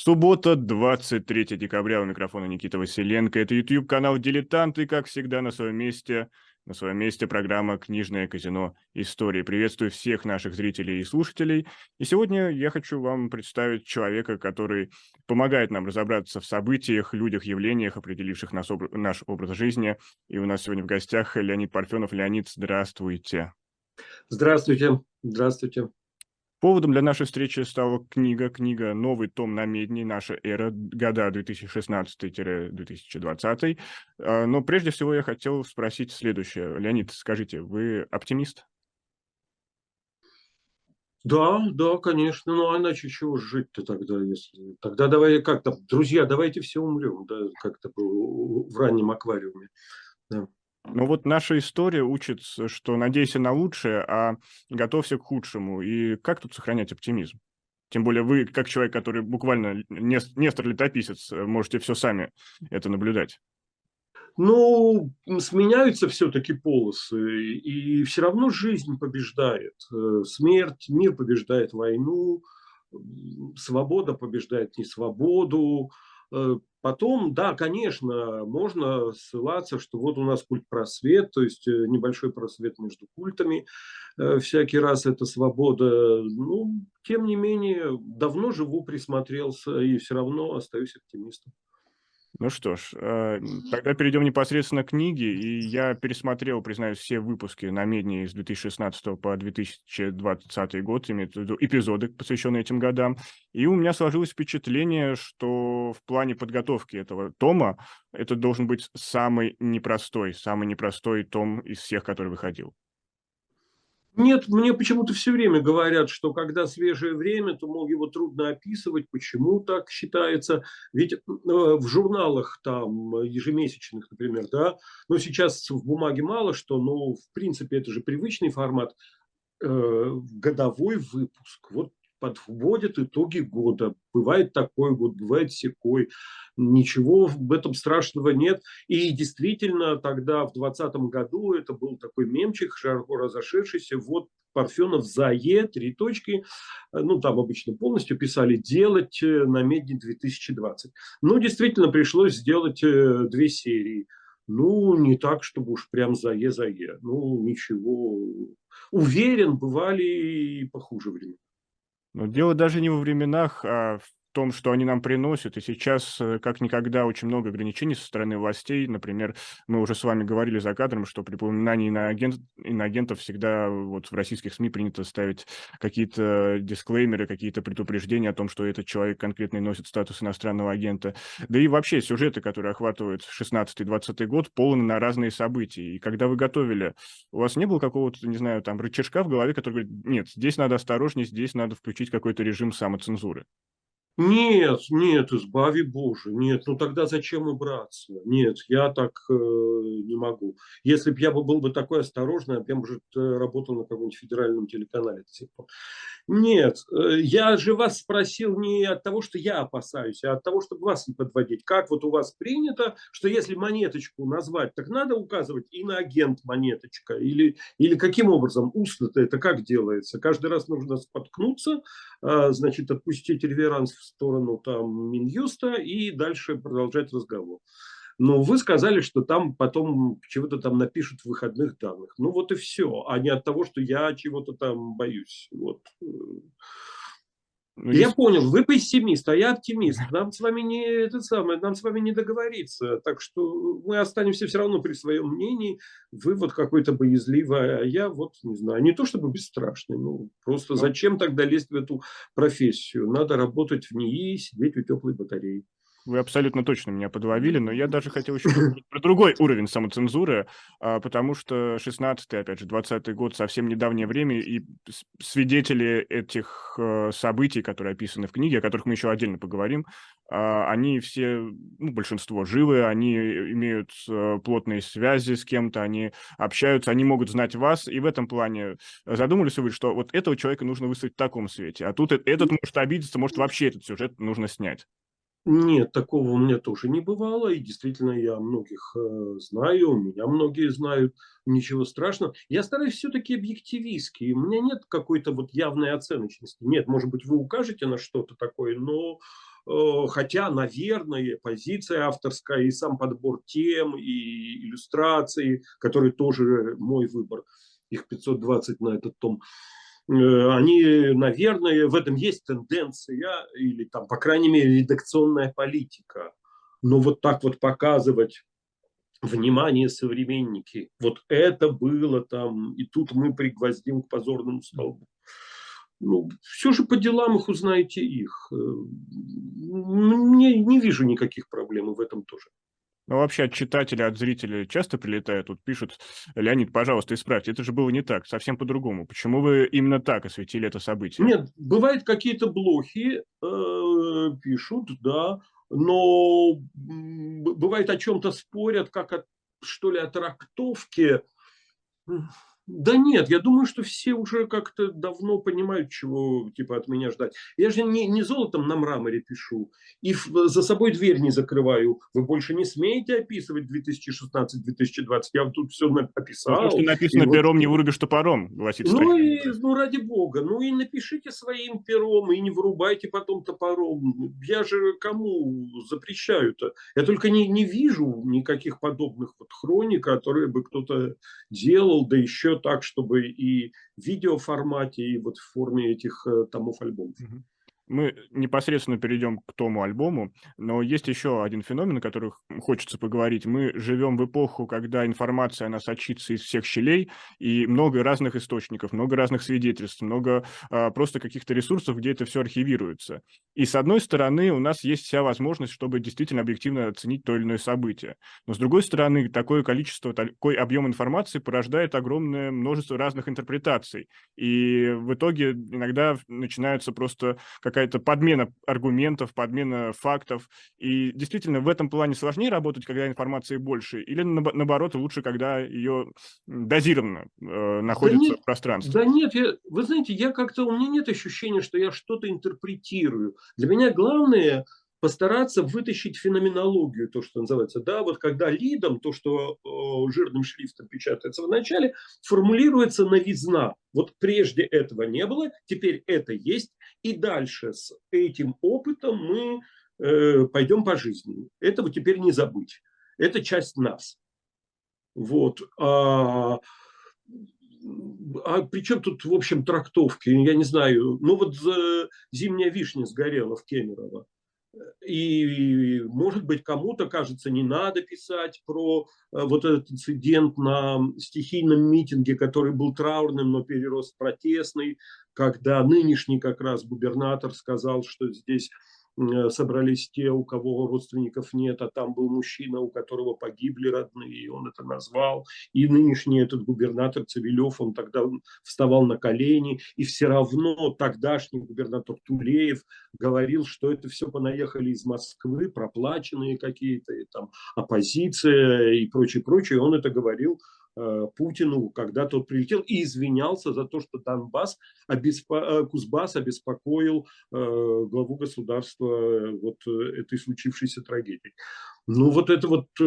Суббота, 23 декабря, у микрофона Никита Василенко. Это YouTube-канал «Дилетант» и, как всегда, на своем месте, на своем месте программа «Книжное казино. Истории». Приветствую всех наших зрителей и слушателей. И сегодня я хочу вам представить человека, который помогает нам разобраться в событиях, людях, явлениях, определивших наш, об... наш образ жизни. И у нас сегодня в гостях Леонид Парфенов. Леонид, здравствуйте. Здравствуйте. Здравствуйте. Поводом для нашей встречи стала книга, книга «Новый том на медне. Наша эра. Года 2016-2020». А, но прежде всего я хотел спросить следующее. Леонид, скажите, вы оптимист? Да, да, конечно. Ну, а иначе чего жить-то тогда, если... Тогда давай как-то, друзья, давайте все умрем, да, как-то в раннем аквариуме. Да. Но вот наша история учит, что надейся на лучшее, а готовься к худшему. И как тут сохранять оптимизм? Тем более вы, как человек, который буквально Нестор-летописец, можете все сами это наблюдать. Ну, сменяются все-таки полосы, и все равно жизнь побеждает. Э, смерть, мир побеждает войну, свобода побеждает несвободу, э, Потом, да, конечно, можно ссылаться, что вот у нас культ просвет, то есть э, небольшой просвет между культами, э, всякий раз это свобода. Ну, тем не менее, давно живу, присмотрелся и все равно остаюсь оптимистом. Ну что ж, э, тогда перейдем непосредственно к книге. И я пересмотрел, признаюсь, все выпуски на Медне с 2016 по 2020 год, имею в виду эпизоды, посвященные этим годам. И у меня сложилось впечатление, что в плане подготовки этого тома это должен быть самый непростой, самый непростой том из всех, который выходил. Нет, мне почему-то все время говорят, что когда свежее время, то, мол, его трудно описывать. Почему так считается? Ведь э, в журналах там ежемесячных, например, да, но сейчас в бумаге мало что, но в принципе это же привычный формат, э, годовой выпуск. Вот подводят итоги года. Бывает такой год, бывает секой. Ничего в этом страшного нет. И действительно, тогда в 2020 году это был такой мемчик, широко разошедшийся. Вот Парфенов за Е, три точки, ну там обычно полностью писали «делать э, на медне 2020». Ну, действительно, пришлось сделать э, две серии. Ну, не так, чтобы уж прям за Е, за Е. Ну, ничего. Уверен, бывали и похуже времена. Но дело даже не во временах, а в том, что они нам приносят. И сейчас, э, как никогда, очень много ограничений со стороны властей. Например, мы уже с вами говорили за кадром, что при упоминании иноагент, иноагентов всегда вот в российских СМИ принято ставить какие-то дисклеймеры, какие-то предупреждения о том, что этот человек конкретно носит статус иностранного агента. Да и вообще сюжеты, которые охватывают 16-20 год, полны на разные события. И когда вы готовили, у вас не было какого-то, не знаю, там рычажка в голове, который говорит, нет, здесь надо осторожнее, здесь надо включить какой-то режим самоцензуры? Нет, нет, избави Боже, нет, ну тогда зачем убраться? Нет, я так э, не могу. Если бы я был бы такой осторожный, я, может, э, работал на каком-нибудь федеральном телеканале пор. Нет, э, я же вас спросил не от того, что я опасаюсь, а от того, чтобы вас не подводить. Как вот у вас принято, что если монеточку назвать, так надо указывать и на агент монеточка, или, или каким образом, устно-то это как делается? Каждый раз нужно споткнуться, а, значит, отпустить реверанс в сторону там Минюста и дальше продолжать разговор. Но вы сказали, что там потом чего-то там напишут в выходных данных. Ну вот и все, а не от того, что я чего-то там боюсь. Вот. Ну, я есть... понял, вы пессимист, а я оптимист. Нам с вами не это самое, нам с вами не договориться. Так что мы останемся все равно при своем мнении. Вы вот какой-то боязливый, а я вот не знаю, не то чтобы бесстрашный, ну просто ну... зачем тогда лезть в эту профессию? Надо работать в ней, сидеть у теплой батареи. Вы абсолютно точно меня подловили, но я даже хотел еще про другой уровень самоцензуры, а, потому что 16-й, опять же, 20-й год, совсем недавнее время, и свидетели этих э, событий, которые описаны в книге, о которых мы еще отдельно поговорим, а, они все, ну, большинство живы, они имеют э, плотные связи с кем-то, они общаются, они могут знать вас, и в этом плане задумались вы, что вот этого человека нужно выставить в таком свете, а тут этот может обидеться, может вообще этот сюжет нужно снять. Нет, такого у меня тоже не бывало, и действительно я многих э, знаю, меня многие знают, ничего страшного. Я стараюсь все-таки объективистски, у меня нет какой-то вот явной оценочности. Нет, может быть, вы укажете на что-то такое, но хотя, наверное, позиция авторская и сам подбор тем, и иллюстрации, которые тоже мой выбор, их 520 на этот том, Э, они, наверное, в этом есть тенденция или там, по крайней мере, редакционная политика. Но вот так вот показывать внимание современники, вот это было там, и тут мы пригвоздим к позорному столбу. Ну, все же по делам их узнаете их. Э, не, не вижу никаких проблем в этом тоже. Ну, вообще от читателя, от зрителя часто прилетает, тут пишут, Леонид, пожалуйста, исправьте, это же было не так, совсем по-другому. Почему вы именно так осветили это событие? Нет, бывают какие-то блохи, э, пишут, да, но бывает о чем-то спорят, как о, что ли, о трактовке. Да нет, я думаю, что все уже как-то давно понимают, чего типа от меня ждать. Я же не, не золотом на мраморе пишу и в, за собой дверь не закрываю. Вы больше не смеете описывать 2016-2020. Я тут все описал. То, что написано и пером, вот... не вырубишь топором, гласит Ну, и, ну, ради бога. Ну и напишите своим пером, и не вырубайте потом топором. Я же кому запрещаю-то? Я только не, не вижу никаких подобных вот хроник, которые бы кто-то делал, да еще так, чтобы и в видеоформате, и вот в форме этих э, томов альбомов. Мы непосредственно перейдем к тому альбому, но есть еще один феномен, о котором хочется поговорить. Мы живем в эпоху, когда информация, она сочится из всех щелей, и много разных источников, много разных свидетельств, много а, просто каких-то ресурсов, где это все архивируется. И с одной стороны, у нас есть вся возможность, чтобы действительно объективно оценить то или иное событие. Но с другой стороны, такое количество, такой объем информации порождает огромное множество разных интерпретаций. И в итоге иногда начинается просто какая-то подмена аргументов, подмена фактов. И действительно, в этом плане сложнее работать, когда информации больше, или наоборот, лучше, когда ее дозированно э, находится да нет, в пространстве? Да нет, я, вы знаете, я как-то, у меня нет ощущения, что я что-то интерпретирую. Для меня главное постараться вытащить феноменологию, то, что называется. Да, вот когда лидом, то, что э, жирным шрифтом печатается в начале, формулируется новизна. Вот прежде этого не было, теперь это есть, и дальше с этим опытом мы э, пойдем по жизни. Этого теперь не забыть. Это часть нас. Вот. А, а при чем тут, в общем, трактовки? Я не знаю. Ну вот э, зимняя вишня сгорела в Кемерово. И, может быть, кому-то кажется, не надо писать про э, вот этот инцидент на стихийном митинге, который был траурным, но перерос в протестный, когда нынешний как раз губернатор сказал, что здесь Э, собрались те, у кого родственников нет, а там был мужчина, у которого погибли родные, и он это назвал. И нынешний этот губернатор Цивилев, он тогда вставал на колени, и все равно тогдашний губернатор Тулеев говорил, что это все понаехали из Москвы, проплаченные какие-то, и там оппозиция и прочее, прочее. Он это говорил Путину, когда тот прилетел и извинялся за то, что Донбасс, обеспо... Э, Кузбасс обеспокоил э, главу государства вот этой случившейся трагедией. Ну, вот это вот э,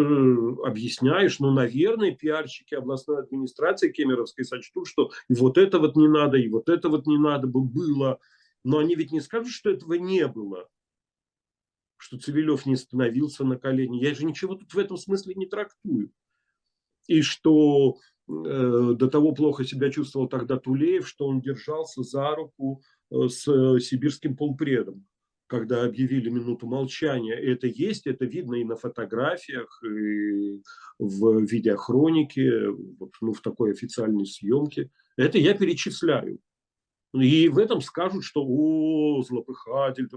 объясняешь, ну, наверное, пиарщики областной администрации Кемеровской сочтут, что и вот это вот не надо, и вот это вот не надо бы было. Но они ведь не скажут, что этого не было что Цивилев не становился на колени. Я же ничего тут в этом смысле не трактую и что э, до того плохо себя чувствовал тогда Тулеев, что он держался за руку э, с сибирским полпредом, когда объявили минуту молчания. Это есть, это видно и на фотографиях, и в видеохронике, ну, в такой официальной съемке. Это я перечисляю. И в этом скажут, что о, злопыхатель.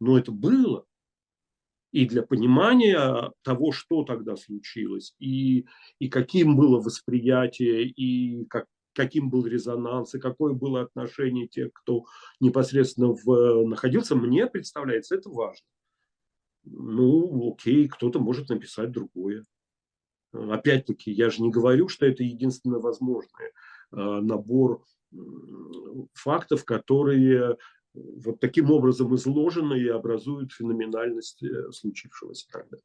Но это было и для понимания того, что тогда случилось, и, и каким было восприятие, и как, каким был резонанс, и какое было отношение тех, кто непосредственно в, находился, мне представляется, это важно. Ну, окей, кто-то может написать другое. Опять-таки, я же не говорю, что это единственно возможное. А, набор фактов, которые вот таким образом изложены и образуют феноменальность э, случившегося тогда.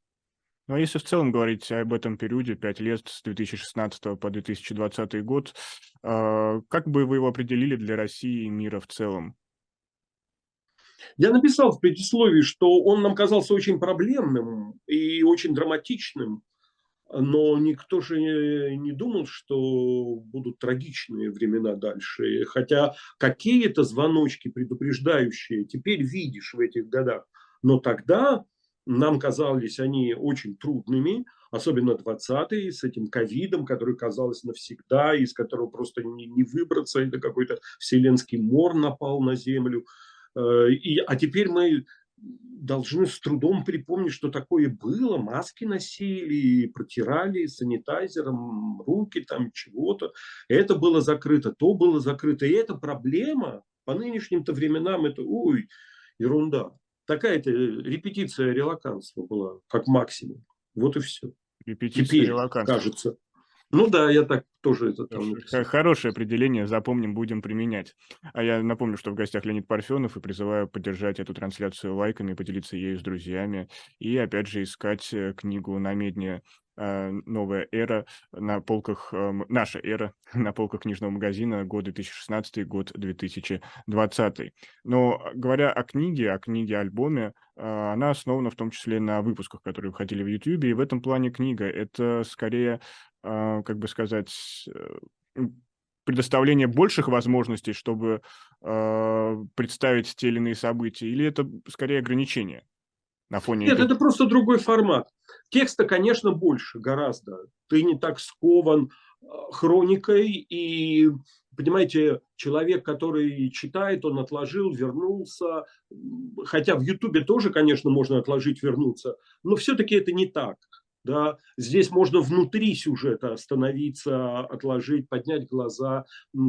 Ну, а если в целом говорить об этом периоде, 5 лет с 2016 по 2020 год, а, как бы вы его определили для России и мира в целом? Я написал в предисловии, что он нам казался очень проблемным и очень драматичным, но никто же не думал, что будут трагичные времена дальше. Хотя какие-то звоночки предупреждающие теперь видишь в этих годах. Но тогда нам казались они очень трудными, особенно 20-е, с этим ковидом, который казалось навсегда, из которого просто не, не выбраться, это какой-то вселенский мор напал на Землю. Э, и, а теперь мы должны с трудом припомнить, что такое было. Маски носили, протирали санитайзером руки, там чего-то. Это было закрыто, то было закрыто. И это проблема по нынешним-то временам, это, ой, ерунда. Такая-то репетиция релаканства была, как максимум. Вот и все. Репетиция Теперь, релаканства. кажется. Ну да, я так тоже это там Хорошее определение, запомним, будем применять. А я напомню, что в гостях Леонид Парфенов и призываю поддержать эту трансляцию лайками, поделиться ею с друзьями и, опять же, искать э, книгу на медне а, новая эра на полках, эм, наша эра на полках книжного магазина, год 2016, год 2020. Но говоря о книге, о книге-альбоме, а, она основана в том числе на выпусках, которые выходили в YouTube, и в этом плане книга – это скорее, как бы сказать, э, предоставление больших возможностей, чтобы представить те или иные события, или это скорее ограничение? на фоне... Нет, это просто другой формат. Текста, конечно, больше, гораздо. Ты не так скован а, хроникой и понимаете, человек, который читает, он отложил, вернулся, хотя в Ютубе тоже, конечно, можно отложить, вернуться, но все-таки это не так. Да? Здесь можно внутри сюжета остановиться, отложить, поднять глаза.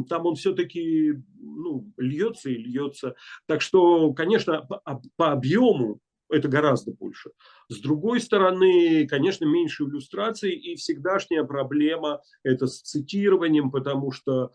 Там он все-таки ну, льется и льется. Так что, конечно, по, по объему это гораздо больше. С другой стороны, конечно, меньше иллюстраций и всегдашняя проблема это с цитированием, потому что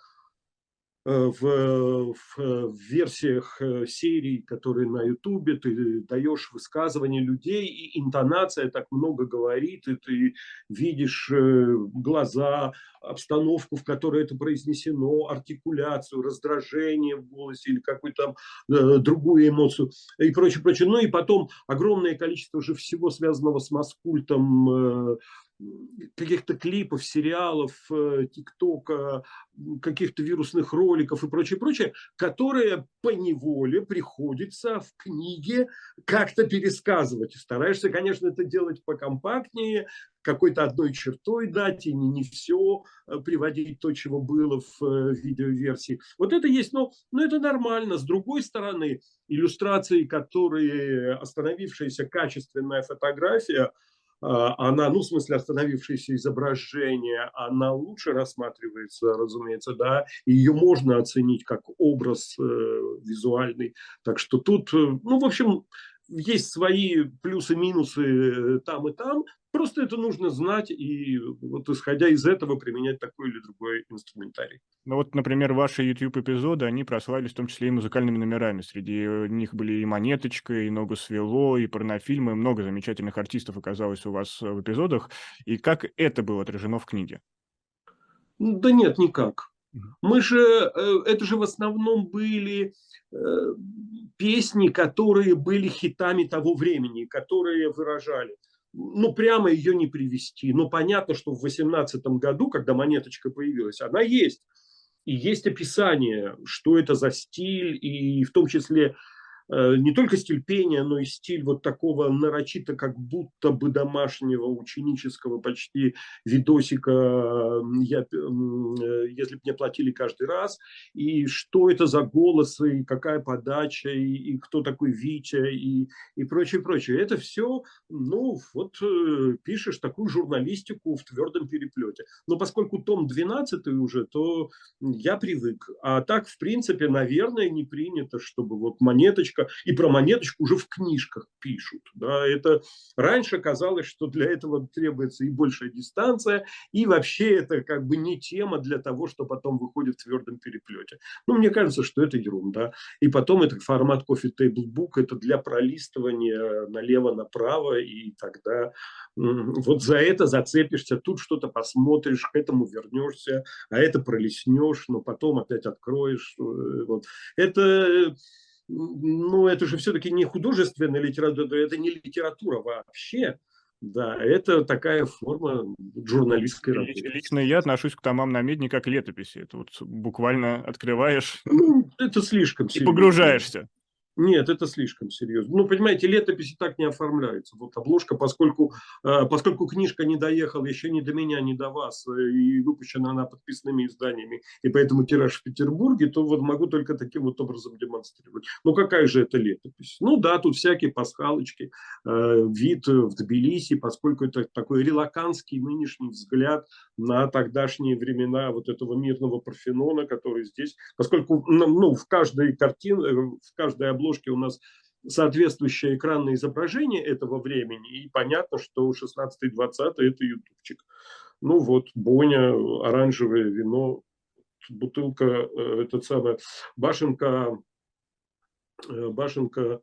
в, в, в версиях э, серий, которые на Ютубе, ты даешь высказывания людей, и интонация так много говорит, и ты видишь э, глаза, обстановку, в которой это произнесено, артикуляцию, раздражение в голосе или какую-то там другую эмоцию и прочее, прочее. Ну и потом огромное количество же всего связанного с маскультом, каких-то клипов, сериалов, э, тиктока, каких-то вирусных роликов и прочее, прочее, которые по неволе приходится в книге как-то пересказывать. Стараешься, конечно, это делать покомпактнее, какой-то одной чертой дать и не, не все э, приводить то, чего было в э, видеоверсии. Вот это есть, но, но это нормально. С другой стороны, иллюстрации, которые остановившаяся качественная фотография – она, ну, в смысле, остановившееся изображение, она лучше рассматривается, разумеется, да, ее можно оценить как образ э, визуальный. Так что тут, э, ну, в общем, есть свои плюсы-минусы э, там и там, просто это нужно знать и вот исходя из этого применять такой или другой инструментарий. Ну вот, например, ваши YouTube-эпизоды, они прославились в том числе и музыкальными номерами. Среди них были и «Монеточка», и «Ногу свело», и порнофильмы. Много замечательных артистов оказалось у вас в эпизодах. И как это было отражено в книге? Да нет, никак. Мы же, э, это же в основном были э, песни, которые были хитами того времени, которые выражали. Ну, прямо ее не привести. Но понятно, что в 18 году, когда монеточка появилась, она есть. И есть описание, что это за стиль, и в том числе не только стиль пения, но и стиль вот такого нарочито как будто бы домашнего, ученического почти видосика, я, э, если бы мне платили каждый раз, и что это за голосы, и какая подача, и, и кто такой Витя, и, и прочее, прочее. Это все, ну, вот э, пишешь такую журналистику в твердом переплете. Но поскольку том 12 уже, то я привык. А так, в принципе, наверное, не принято, чтобы вот монеточка монеточка, и про монеточку уже в книжках пишут. Да, это раньше казалось, что для этого требуется и большая дистанция, и вообще это как бы не тема для того, что потом выходит в твердом переплете. Ну, мне кажется, что это ерунда. И потом это формат Coffee Table это для пролистывания налево-направо, и тогда вот за это зацепишься, тут что-то посмотришь, к этому вернешься, а это пролистнешь, но потом опять откроешь. Э, вот. Это ну, это же все-таки не художественная литература, это не литература вообще. Да, это такая форма журналистской работы. Лично я отношусь к томам на медне как летописи. Это вот буквально открываешь ну, это слишком и погружаешься. Нет, это слишком серьезно. Ну, понимаете, летописи так не оформляются. Вот обложка, поскольку, э, поскольку книжка не доехала еще ни до меня, ни до вас, э, и выпущена она подписанными изданиями, и поэтому тираж в Петербурге, то вот могу только таким вот образом демонстрировать. Ну, какая же это летопись? Ну, да, тут всякие пасхалочки, э, вид в Тбилиси, поскольку это такой релаканский нынешний взгляд на тогдашние времена вот этого мирного Парфенона, который здесь, поскольку ну, в каждой картине, в каждой обложке обложке у нас соответствующее экранное изображение этого времени, и понятно, что 16-20 это ютубчик. Ну вот, Боня, оранжевое вино, бутылка, э, этот самый, башенка, э, башенка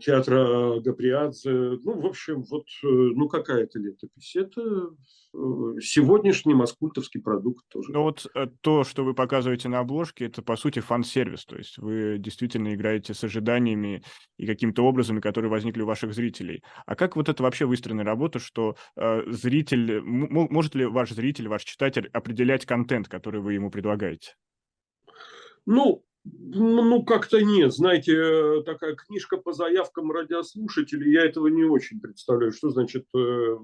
театра Габриадзе. Ну, в общем, вот, э, ну, какая это летопись? Это э, сегодняшний маскультовский продукт тоже. Ну, вот то, что вы показываете на обложке, это, по сути, фан-сервис. То есть вы действительно играете с ожиданиями и какими-то образами, которые возникли у ваших зрителей. А как вот это вообще выстроена работа, что э, зритель, может ли ваш зритель, ваш читатель определять контент, который вы ему предлагаете? Ну, ну, как-то нет. Знаете, э, такая книжка по заявкам радиослушателей, я этого не очень представляю. Что значит э,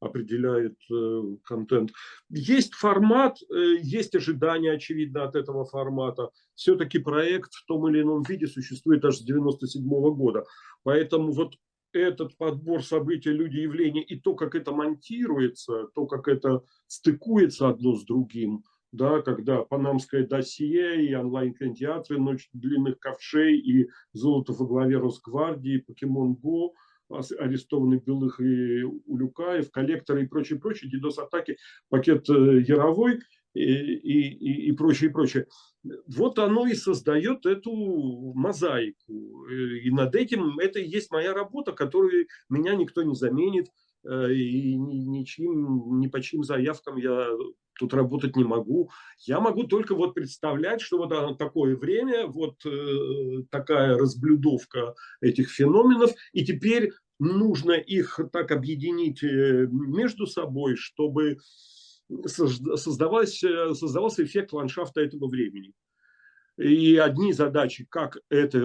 определяет э, контент. Есть формат, есть ожидания, очевидно, от этого формата. Все-таки проект в том или ином виде существует аж с 97 года. Поэтому вот этот подбор событий, люди, явления и то, как это монтируется, то, как это стыкуется одно с другим – да, когда панамское досье и онлайн-кинотеатры «Ночь длинных ковшей» и «Золото во главе Росгвардии», «Покемон Го», арестованный Белых и Улюкаев, коллекторы и прочее, прочее, DDoS-атаки, пакет э, Яровой и, и, и прочее, прочее. Вот оно и создает эту мозаику. И над этим это и есть моя работа, которую меня никто не заменит, Э, и ничьим, ни по чьим заявкам я тут работать не могу. Я могу только вот представлять, что вот такое время, вот э, такая разблюдовка этих феноменов, и теперь нужно их так объединить э, между собой, чтобы создавался, создавался эффект ландшафта этого времени. И одни задачи, как это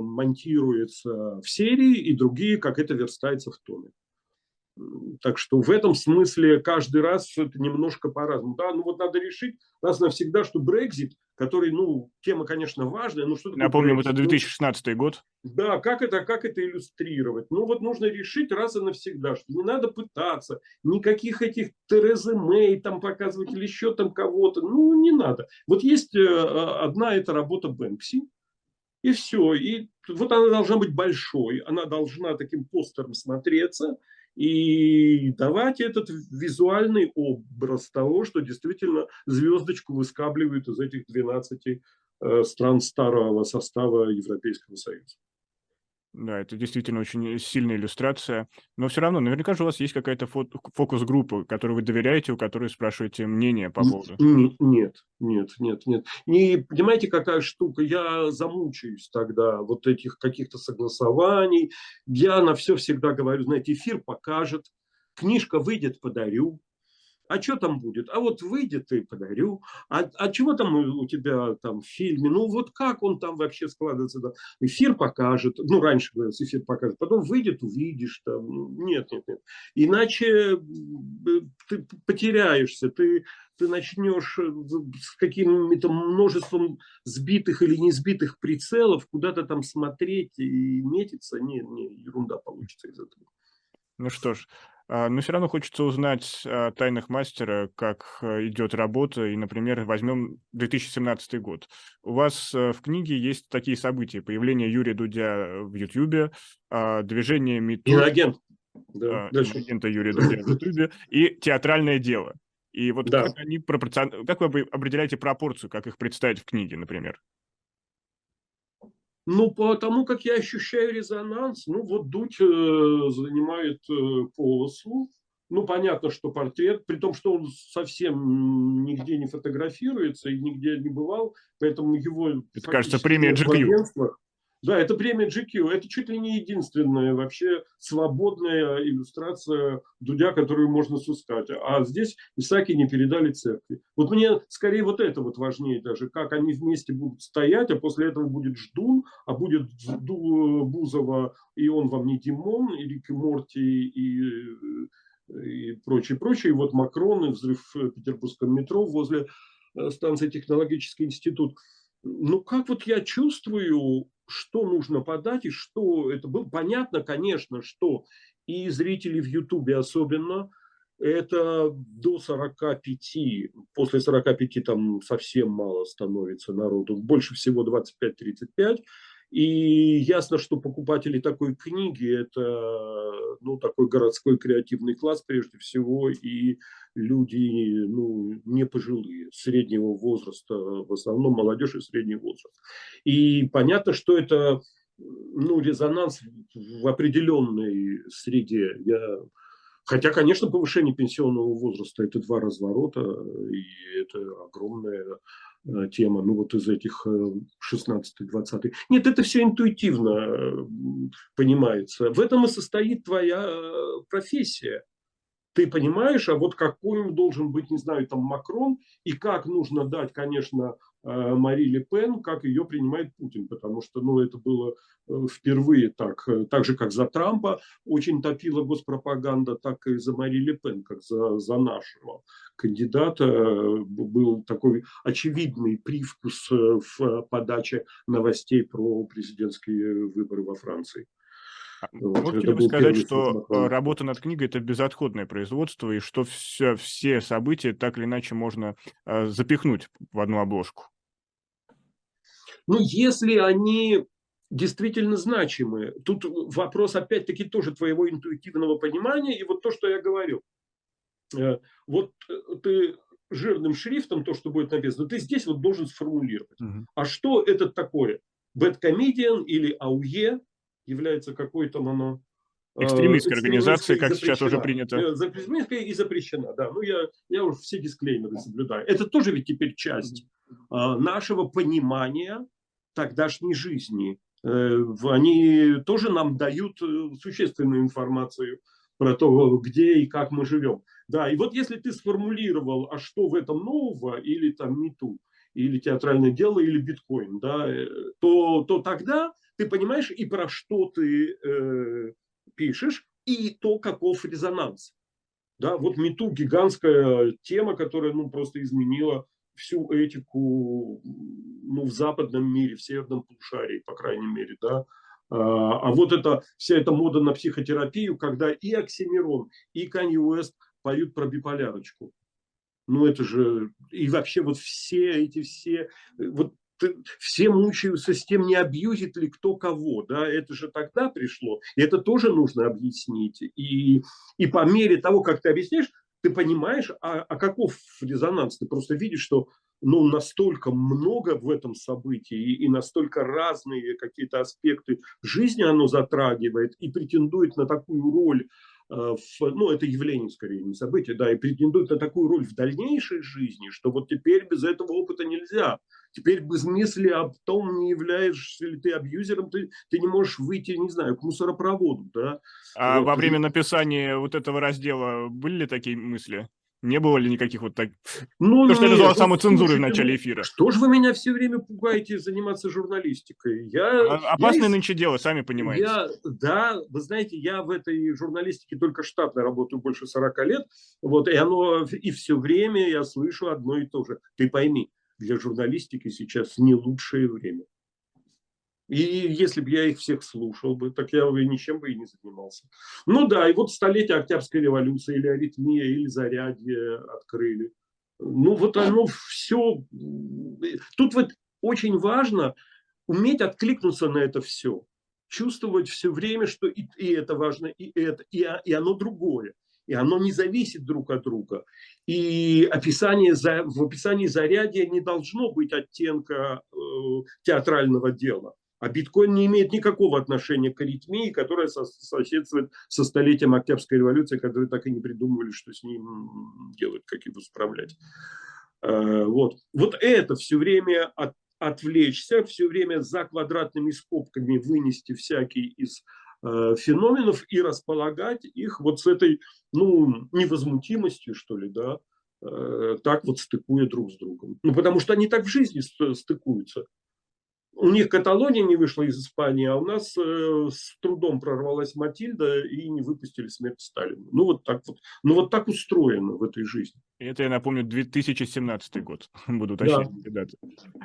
монтируется в серии, и другие, как это верстается в томе. Так что в этом смысле каждый раз это немножко по-разному. Да, ну вот надо решить раз навсегда, что Брекзит, который, ну, тема, конечно, важная, но что Напомним, это 2016 ну, год. Да, как это, как это иллюстрировать? Ну вот нужно решить раз и навсегда, что не надо пытаться, никаких этих Терезы Мэй там показывать или еще там кого-то, ну не надо. Вот есть э, а, одна эта работа Бэнкси, и все. И вот она должна быть большой, она должна таким постером смотреться, и давать этот визуальный образ того, что действительно звездочку выскабливают из этих 12 э, стран старого состава Европейского Союза. Да, это действительно очень сильная иллюстрация. Но все равно, наверняка же у вас есть какая-то фокус-группа, которой вы доверяете, у которой спрашиваете мнение по поводу. Нет, нет, нет, нет. Не понимаете, какая штука? Я замучаюсь тогда вот этих каких-то согласований. Я на все всегда говорю, знаете, эфир покажет, книжка выйдет, подарю а что там будет? А вот выйдет и подарю. А, а чего там у тебя там в фильме? Ну вот как он там вообще складывается? Да? Эфир покажет. Ну раньше говорилось, эфир покажет. Потом выйдет, увидишь. Там. Нет, нет, нет. Иначе э, ты потеряешься. Ты, ты начнешь э, с каким-то множеством сбитых или не сбитых прицелов куда-то там смотреть и метиться. Не, не, ерунда получится из этого. Ну что ж, но все равно хочется узнать о тайнах мастера, как э, идет работа. И, например, возьмем 2017 год. У вас э, в книге есть такие события. Появление Юрия Дудя в Ютьюбе, а, движение МИТУ. Иноагент. Да, агента Юрия Дудя в Ютьюбе. И театральное дело. И вот да. как, они пропорцион... как вы определяете пропорцию, как их представить в книге, например? Ну, потому как я ощущаю резонанс, ну, вот Дудь э, занимает э, полосу, ну, понятно, что портрет, при том, что он совсем нигде не фотографируется и нигде не бывал, поэтому его... Это, кажется, премия GQ. Да, это премия GQ. Это чуть ли не единственная вообще свободная иллюстрация Дудя, которую можно сыскать. А здесь Исаки не передали церкви. Вот мне скорее вот это вот важнее даже, как они вместе будут стоять, а после этого будет Ждун, а будет Бузова, и он вам не Димон, и Рик и Морти, и и прочее, прочее. И вот Макрон и взрыв в петербургском метро возле э, станции Технологический институт. Ну, как вот я чувствую, что нужно подать и что это было. Понятно, конечно, что и зрители в Ютубе особенно, это до 45, после 45 там совсем мало становится народу, больше всего 25-35. И ясно, что покупатели такой книги – это ну, такой городской креативный класс прежде всего, и люди ну, не пожилые, среднего возраста, в основном молодежь и средний возраст. И понятно, что это ну, резонанс в определенной среде. Я Хотя, конечно, повышение пенсионного возраста – это два разворота, и это огромная тема, ну вот из этих 16-20. Э, Нет, это все интуитивно э, понимается. В этом и состоит твоя профессия. Ты понимаешь, а вот какой должен быть, не знаю, там Макрон, и как нужно дать, конечно, Э, Мари Ле Пен, как ее принимает Путин, потому что ну, это было э, впервые так, э, так же, как за Трампа очень топила госпропаганда, так и за Мари Ле Пен, как за, за нашего кандидата. Был такой очевидный привкус в подаче новостей про президентские выборы во Франции. А, вот, Можете ли сказать, что работа над книгой – это безотходное производство, и что все, все события так или иначе можно запихнуть в одну обложку? Ну, если они действительно значимы, тут вопрос опять-таки тоже твоего интуитивного понимания, и вот то, что я говорю. Э, вот э, ты жирным шрифтом, то, что будет написано, ты здесь вот должен сформулировать. Угу. А что это такое? Бэткомедиан или АУЕ является какой-то оно э, Экстремистская организация, как сейчас уже принято. Экстремистская и запрещена, да. Ну, я, я уже все дисклеймеры соблюдаю. Это тоже ведь теперь часть нашего понимания тогдашней жизни. Э, они тоже нам дают э, существенную информацию про то, где и как мы живем. Да, и вот если ты сформулировал, а что в этом нового, или там МИТУ, или театральное дело, или биткоин, да, э, то, то тогда ты понимаешь и про что ты э, пишешь, и то, каков резонанс. Да, вот МИТУ гигантская тема, которая ну, просто изменила всю этику ну, в западном мире, в северном полушарии, по крайней мере, да. А, а вот это, вся эта мода на психотерапию, когда и Оксимирон, и Канье Уэст поют про биполярочку. Ну, это же... И вообще вот все эти все... Вот все мучаются с тем, не абьюзит ли кто кого, да, это же тогда пришло, и это тоже нужно объяснить, и, и по мере того, как ты объясняешь, ты понимаешь, а, а каков резонанс? Ты просто видишь, что ну, настолько много в этом событии и, и настолько разные какие-то аспекты жизни оно затрагивает и претендует на такую роль, э, в, ну, это явление скорее, не событие, да, и претендует на такую роль в дальнейшей жизни, что вот теперь без этого опыта нельзя. Теперь без мысли о том, не являешься ли ты абьюзером, ты, ты не можешь выйти, не знаю, к мусоропроводу. Да? А вот. во время написания вот этого раздела были ли такие мысли? Не было ли никаких вот так... Ну, То, что я назвал ну, самоцензурой в начале ну, эфира. Что же вы меня все время пугаете заниматься журналистикой? Я, а, Опасное я, нынче дело, сами понимаете. Я, да, вы знаете, я в этой журналистике только штатно работаю больше 40 лет, вот, и оно, и все время я слышу одно и то же. Ты пойми, для журналистики сейчас не лучшее время. И если бы я их всех слушал бы, так я бы ничем бы и не занимался. Ну да, и вот столетие Октябрьской революции или аритмия, или зарядье открыли. Ну вот оно все. Тут вот очень важно уметь откликнуться на это все. Чувствовать все время, что и, и это важно, и это, и, и оно другое и оно не зависит друг от друга. И описание, в описании зарядья не должно быть оттенка э, театрального дела. А биткоин не имеет никакого отношения к аритмии, которая соседствует со столетием Октябрьской революции, которые так и не придумывали, что с ним делать, как его справлять. Э, вот, вот это все время от, отвлечься, все время за квадратными скобками вынести всякие из феноменов и располагать их вот с этой, ну, невозмутимостью, что ли, да, э, так вот стыкуя друг с другом. Ну, потому что они так в жизни стыкуются. У них Каталония не вышла из Испании, а у нас э, с трудом прорвалась Матильда и не выпустили смерть Сталина. Ну вот так вот, ну вот так устроено в этой жизни. Это, я напомню, 2017 год. Буду уточнять да. даты.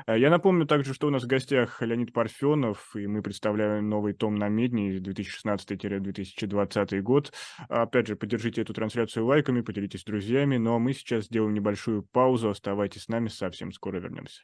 А я напомню также, что у нас в гостях Леонид Парфенов, и мы представляем новый том на Медне 2016-2020 год. Опять же, поддержите эту трансляцию лайками, поделитесь с друзьями. Ну а мы сейчас сделаем небольшую паузу. Оставайтесь с нами, совсем скоро вернемся.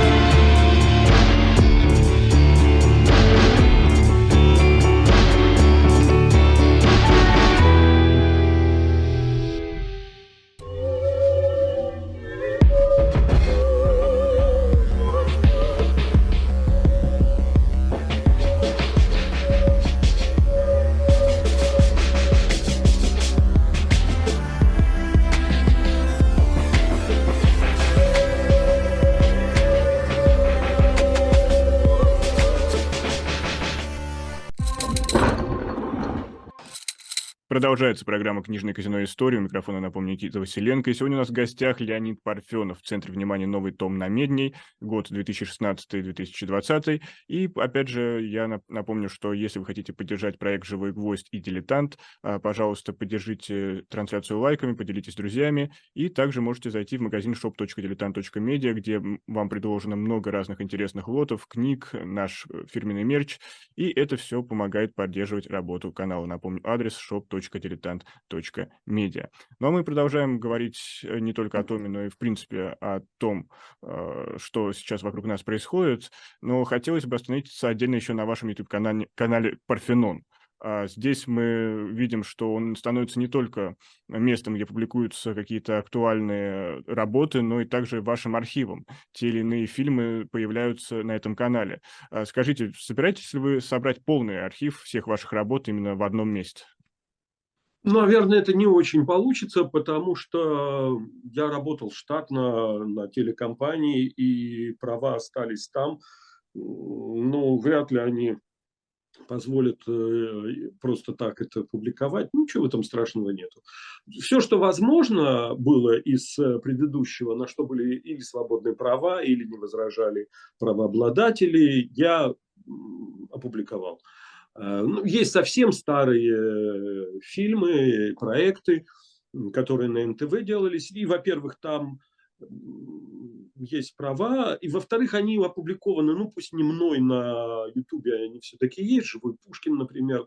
Продолжается программа «Книжное казино. История». У микрофона, напомню, Никита Василенко. И сегодня у нас в гостях Леонид Парфенов. В центре внимания новый том на Медней, год 2016-2020. И, опять же, я напомню, что если вы хотите поддержать проект «Живой гвоздь» и «Дилетант», а, пожалуйста, поддержите трансляцию лайками, поделитесь с друзьями. И также можете зайти в магазин shop.diletant.media, где вам предложено много разных интересных лотов, книг, наш э, фирменный мерч. И это все помогает поддерживать работу канала. Напомню, адрес shop.diletant.media diletant.media. Ну а мы продолжаем говорить э, не только о Томе, но и, в принципе, о том, э, что сейчас вокруг нас происходит. Но хотелось бы остановиться отдельно еще на вашем YouTube-канале канале Парфенон. А здесь мы видим, что он становится не только местом, где публикуются какие-то актуальные работы, но и также вашим архивом. Те или иные фильмы появляются на этом канале. А скажите, собираетесь ли вы собрать полный архив всех ваших работ именно в одном месте? Наверное, это не очень получится, потому что я работал штатно на телекомпании, и права остались там. Ну, вряд ли они позволят э, просто так это публиковать. Ничего в этом страшного нету. Все, что возможно было из предыдущего, на что были или свободные права, или не возражали правообладатели, я опубликовал. Э, ну, есть совсем старые фильмы, проекты, которые на НТВ делались. И, во-первых, там есть права, и, во-вторых, они опубликованы, ну, пусть не мной на Ютубе, они все-таки есть. Живой Пушкин, например,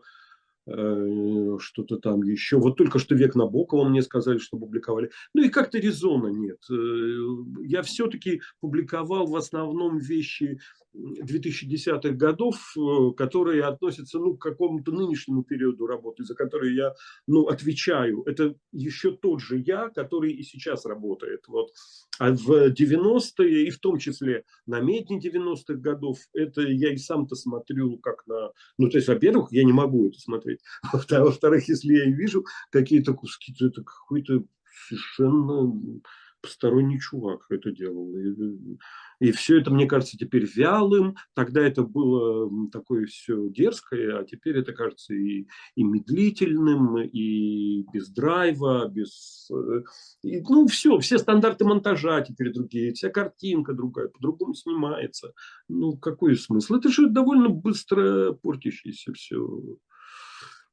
Э, что-то там еще. Вот только что век Набокова мне сказали, что публиковали. Ну и как-то резона нет. Э, я все-таки публиковал в основном вещи 2010-х годов, э, которые относятся ну, к какому-то нынешнему периоду работы, за которые я ну, отвечаю. Это еще тот же я, который и сейчас работает. Вот. А в 90-е, и в том числе на медне 90-х годов, это я и сам-то смотрю как на... Ну, то есть, во-первых, я не могу это смотреть во-вторых, если я и вижу какие-то куски, то это какой-то совершенно посторонний чувак это делал. И, и все это, мне кажется, теперь вялым. Тогда это было такое все дерзкое, а теперь это кажется и, и медлительным, и без драйва, без... Э, и, ну, все, все стандарты монтажа теперь другие, вся картинка другая, по-другому снимается. Ну, какой смысл? Это же довольно быстро портящееся все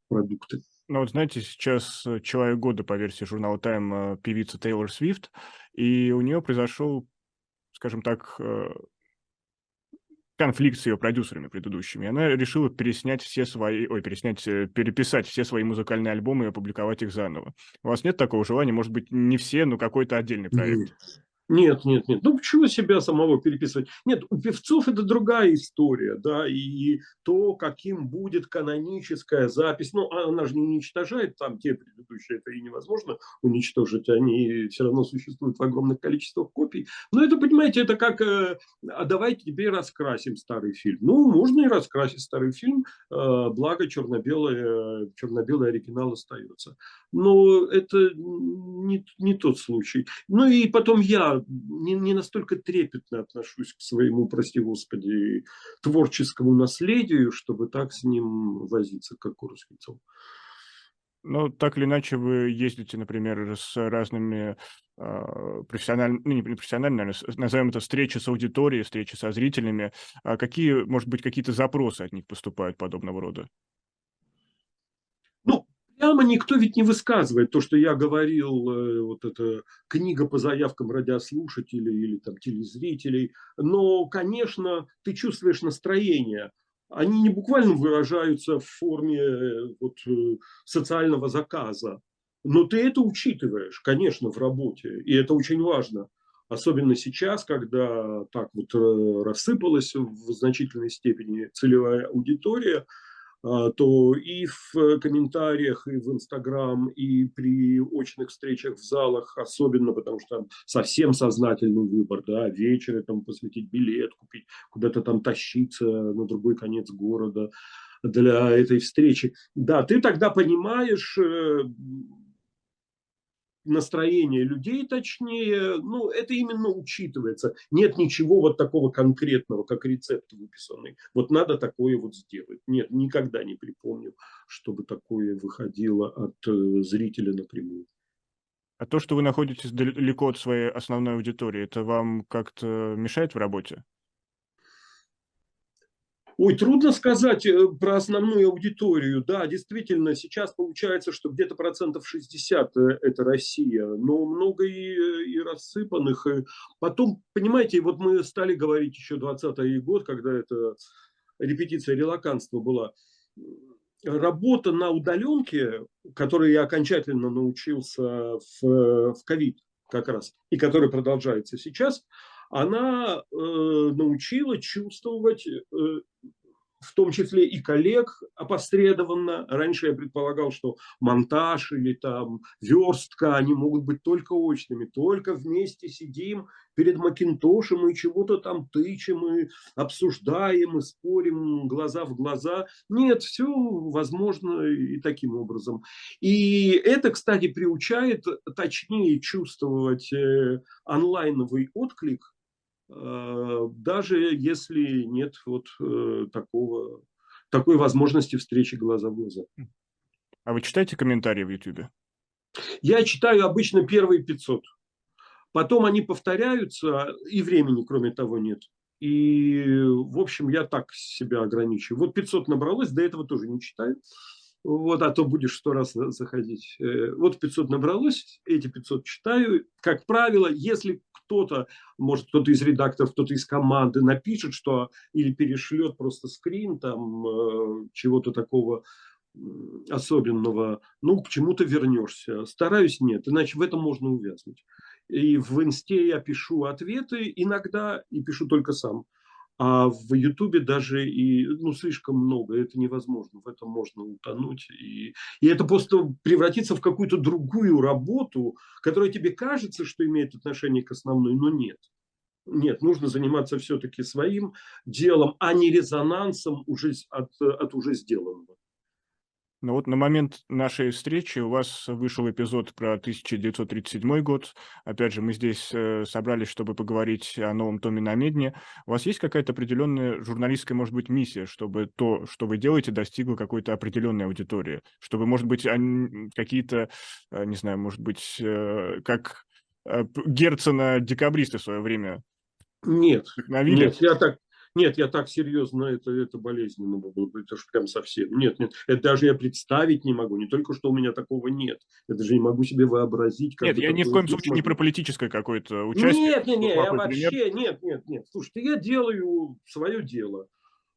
продукты. Ну вот знаете, сейчас э, человек года по версии журнала Time э, певица Тейлор Свифт, и у нее произошел, скажем так, э, конфликт с ее продюсерами предыдущими. Она решила переснять все свои, ой, переснять, э, переписать все свои музыкальные альбомы и опубликовать их заново. У вас нет такого желания? Может быть, не все, но какой-то отдельный проект? Нет, нет, нет. Ну, почему себя самого переписывать? Нет, у певцов это другая история, да, и то, каким будет каноническая запись, ну, она же не уничтожает там те предыдущие, это и невозможно уничтожить, они все равно существуют в огромных количествах копий. Но это, понимаете, это как, э, а давайте теперь раскрасим старый фильм. Ну, можно и раскрасить старый фильм, э, благо черно-белый, черно-белый оригинал остается. Но это не, не тот случай. Ну и потом я не, не настолько трепетно отношусь к своему, прости господи, творческому наследию, чтобы так с ним возиться, как курс яйцом. Ну, так или иначе, вы ездите, например, с разными э, профессиональными, ну, не профессиональными, наверное, назовем это встречи с аудиторией, встречи со зрителями. А какие, может быть, какие-то запросы от них поступают подобного рода? Прямо никто ведь не высказывает то, что я говорил, э, вот эта книга по заявкам радиослушателей или там телезрителей. Но, конечно, ты чувствуешь настроение. Они не буквально выражаются в форме э, вот, э, социального заказа. Но ты это учитываешь, конечно, в работе. И это очень важно. Особенно сейчас, когда так вот рассыпалась в значительной степени целевая аудитория – то и в комментариях, и в Инстаграм, и при очных встречах в залах, особенно потому что там совсем сознательный выбор, да, вечер там посвятить билет, купить, куда-то там тащиться на другой конец города для этой встречи. Да, ты тогда понимаешь, э, настроение людей, точнее, ну, это именно учитывается. Нет ничего вот такого конкретного, как рецепт выписанный. Вот надо такое вот сделать. Нет, никогда не припомню, чтобы такое выходило от э, зрителя напрямую. А то, что вы находитесь далеко от своей основной аудитории, это вам как-то мешает в работе? Ой, трудно сказать э, про основную аудиторию. Да, действительно, сейчас получается, что где-то процентов 60 э, это Россия, но много и, э, и рассыпанных. Потом, понимаете, вот мы стали говорить еще 20-й год, когда это репетиция релаканства была. Работа на удаленке, которой я окончательно научился в ковид как раз, и которая продолжается сейчас, она э, научила чувствовать э, в том числе и коллег опосредованно. Раньше я предполагал, что монтаж или там верстка, они могут быть только очными, только вместе сидим перед Макинтошем и чего-то там тычем и обсуждаем и спорим глаза в глаза. Нет, все возможно и таким образом. И это, кстати, приучает точнее чувствовать э, онлайновый отклик даже если нет вот э, такого, такой возможности встречи глаза в глаза. А вы читаете комментарии в YouTube? Я читаю обычно первые 500. Потом они повторяются, и времени, кроме того, нет. И, в общем, я так себя ограничиваю. Вот 500 набралось, до этого тоже не читаю. Вот, а то будешь сто раз заходить. Э, вот 500 набралось, эти 500 читаю. Как правило, если кто-то, может, кто-то из редакторов, кто-то из команды напишет, что или перешлет просто скрин там э, чего-то такого особенного, ну, к чему-то вернешься. Стараюсь нет, иначе в этом можно увязнуть. И в инсте я пишу ответы иногда и пишу только сам. А в Ютубе даже и, ну, слишком много, это невозможно, в этом можно утонуть. И, и это просто превратится в какую-то другую работу, которая тебе кажется, что имеет отношение к основной, но нет. Нет, нужно заниматься все-таки своим делом, а не резонансом уже от, от уже сделанного. Ну вот на момент нашей встречи у вас вышел эпизод про 1937 год. Опять же, мы здесь э, собрались, чтобы поговорить о новом томе на Медне. У вас есть какая-то определенная журналистская, может быть, миссия, чтобы то, что вы делаете, достигло какой-то определенной аудитории? Чтобы, может быть, какие-то, э, не знаю, может быть, э, как Герцена декабристы в свое время нет, нет, я так, Нет, я так серьезно, это, это болезненно было бы, это же прям совсем. Нет, нет, это даже я представить не могу. Не только что у меня такого нет, я даже не могу себе вообразить. Как нет, я ни в коем случае не про политическое какое-то участие. Нет, нет, нет, я вообще, пример. нет, нет, нет. Слушайте, я делаю свое дело.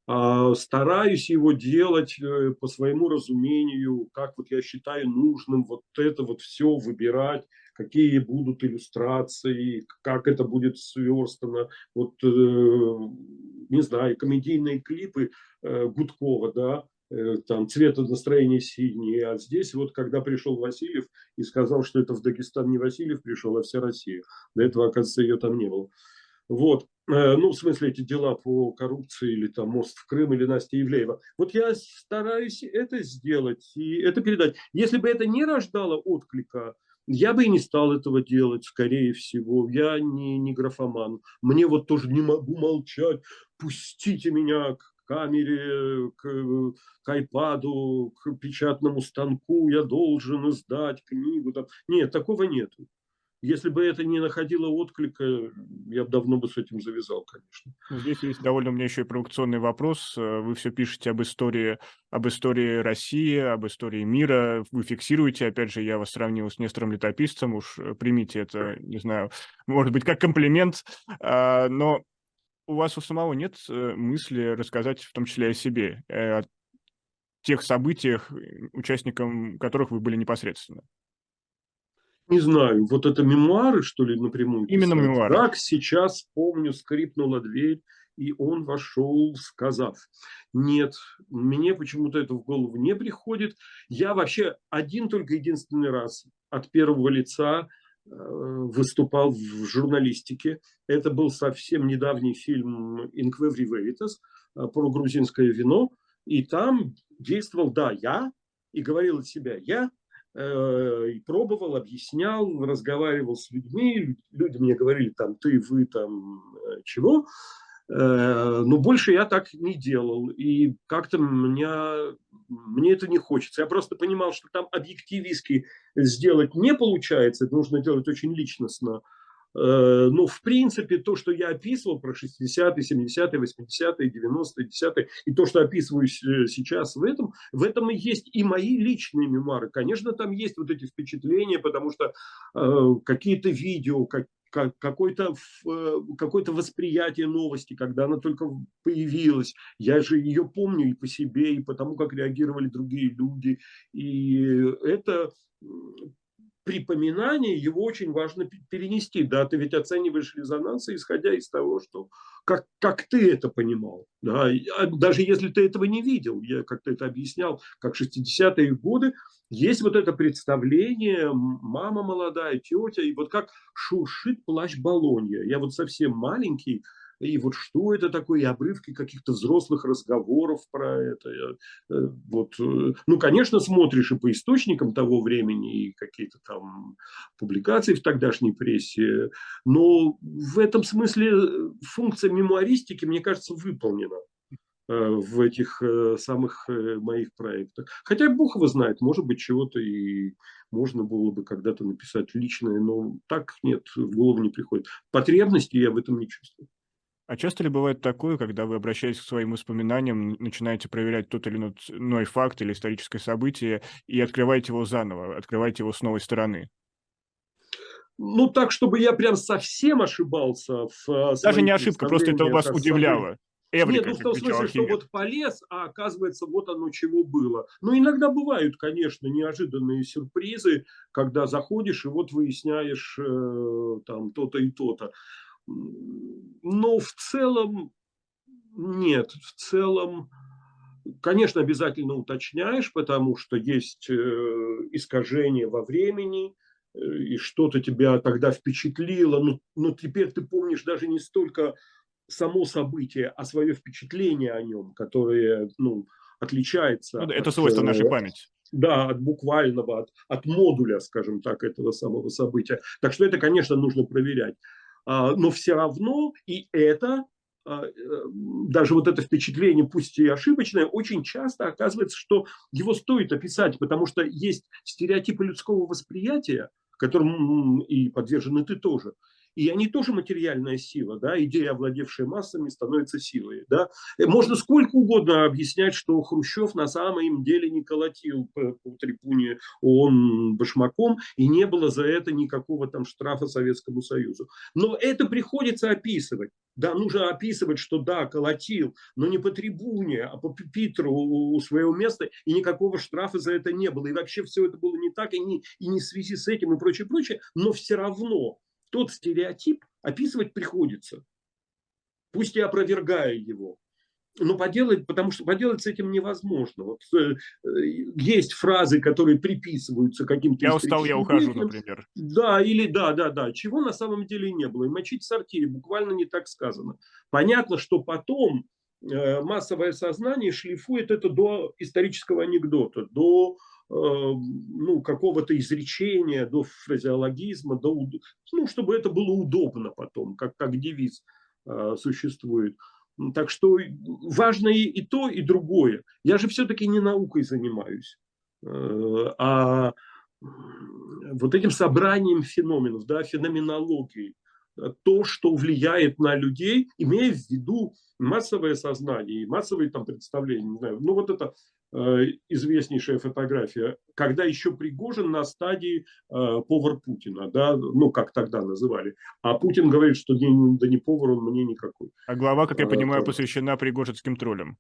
А, стараюсь его делать э, по своему разумению, как вот я считаю нужным вот это вот все выбирать, какие будут иллюстрации, как это будет сверстано. Вот, э, не знаю, комедийные клипы э, Гудкова, да, там цвета настроения синий, а здесь вот когда пришел Васильев и сказал, что это в Дагестан не Васильев пришел, а вся Россия. До этого, оказывается, ее там не было. Вот. Э, ну, в смысле, эти дела по коррупции или там мост в Крым или Настя Евлеева. Вот я стараюсь это сделать и это передать. Если бы это не рождало отклика, я бы и не стал этого делать, скорее всего. Я не, не графоман. Мне вот тоже не могу молчать. Пустите меня к камере, к, к айпаду, к печатному станку. Я должен издать книгу. Нет, такого нету. Если бы это не находило отклика, я бы давно бы с этим завязал, конечно. Ну, здесь есть довольно у меня еще и провокационный вопрос. Э, вы все пишете об истории, об истории России, об истории мира. Вы фиксируете, опять же, я вас сравнил с Нестором Летописцем, уж э, примите это, не знаю, может быть, как комплимент, а, но у вас у самого нет э, мысли рассказать в том числе о себе, о тех событиях, участником которых вы были непосредственно? Не знаю, вот это мемуары, что ли, напрямую? Именно писать? мемуары. Как сейчас, помню, скрипнула дверь, и он вошел, сказав, нет, мне почему-то это в голову не приходит. Я вообще один только единственный раз от первого лица э, выступал в журналистике. Это был совсем недавний фильм «Инквеври Veritas» э, про грузинское вино. И там действовал, да, я, и говорил от себя, я и пробовал, объяснял, разговаривал с людьми. Люди мне говорили, там, ты, вы, там, э, чего. Э, но больше я так не делал. И как-то меня, мне это не хочется. Я просто понимал, что там объективистски сделать не получается. Это нужно делать очень личностно. Э, ну, в принципе, то, что я описывал про 60-е, 70-е, 80-е, 90-е, 10-е, и то, что описываю сейчас в этом, в этом и есть и мои личные мемуары. Конечно, там есть вот эти впечатления, потому что э, какие-то видео, как, какое-то э, какое восприятие новости, когда она только появилась. Я же ее помню и по себе, и по тому, как реагировали другие люди. И это припоминание, его очень важно перенести. Да, ты ведь оцениваешь резонансы, исходя из того, что как, как ты это понимал. Да, а даже если ты этого не видел, я как-то это объяснял, как 60-е годы, есть вот это представление, мама молодая, тетя, и вот как шуршит плащ Болонья. Я вот совсем маленький, и вот что это такое, и обрывки каких-то взрослых разговоров про это. Э, вот. Э, ну, конечно, смотришь и по источникам того времени, и какие-то там публикации в тогдашней прессе, но в этом смысле э, функция мемуаристики, мне кажется, выполнена в этих самых моих проектах. Хотя Бог его знает, может быть, чего-то и можно было бы когда-то написать личное, но так нет, в голову не приходит. Потребности я в этом не чувствую. А часто ли бывает такое, когда вы, обращаясь к своим воспоминаниям, начинаете проверять тот или иной факт или историческое событие и открываете его заново, открываете его с новой стороны? Ну, так, чтобы я прям совсем ошибался. В э, Даже не ошибка, просто это вас удивляло. Эврика, Нет, ну в том смысле, что вот полез, а оказывается, вот оно чего было. Но иногда бывают, конечно, неожиданные сюрпризы, когда заходишь и вот выясняешь э, там то-то и то-то. Но в целом нет, в целом, конечно, обязательно уточняешь, потому что есть э, искажения во времени, э, и что-то тебя тогда впечатлило, но, но теперь ты помнишь даже не столько само событие, а свое впечатление о нем, которое ну, отличается. Ну, это от, свойство э, нашей памяти. Да, от буквального, от, от модуля, скажем так, этого самого события. Так что это, конечно, нужно проверять. А, но все равно и это а, э, даже вот это впечатление, пусть и ошибочное, очень часто оказывается, что его стоит описать, потому что есть стереотипы людского восприятия, которым и подвержены ты тоже. И они тоже материальная сила, да, идея, овладевшая массами, становится силой, да. Э, можно сколько угодно объяснять, что Хрущев на самом деле не колотил по, по трибуне ООН башмаком, и не было за это никакого там штрафа Советскому Союзу. Но это приходится описывать. Да, нужно описывать, что да, колотил, но не по трибуне, а по пипитру у своего места, и никакого штрафа за это не было. И вообще все это было не так, и не, и не в связи с этим, и прочее, прочее. Но все равно тот стереотип описывать приходится. Пусть и опровергая его. Но поделать, потому что поделать с этим невозможно. Вот, э, есть фразы, которые приписываются каким-то... Я устал, я ухожу, например. Да, или да, да, да. Чего на самом деле не было. И мочить в сортире буквально не так сказано. Понятно, что потом э, массовое сознание шлифует это до исторического анекдота, до Э, ну, какого-то изречения, до фразеологизма, до, ну, чтобы это было удобно потом, как, как девиз э, существует. Так что важно и, то, и другое. Я же все-таки не наукой занимаюсь, э, а вот этим собранием феноменов, да, феноменологией. То, что влияет на людей, имея в виду массовое сознание и массовые там представления, не знаю, ну вот это Э, известнейшая фотография, когда еще Пригожин на стадии э, повар Путина, да, ну, как тогда называли. А Путин говорит, что не, да не повар он мне никакой. А глава, как я понимаю, э, посвящена пригожинским троллям.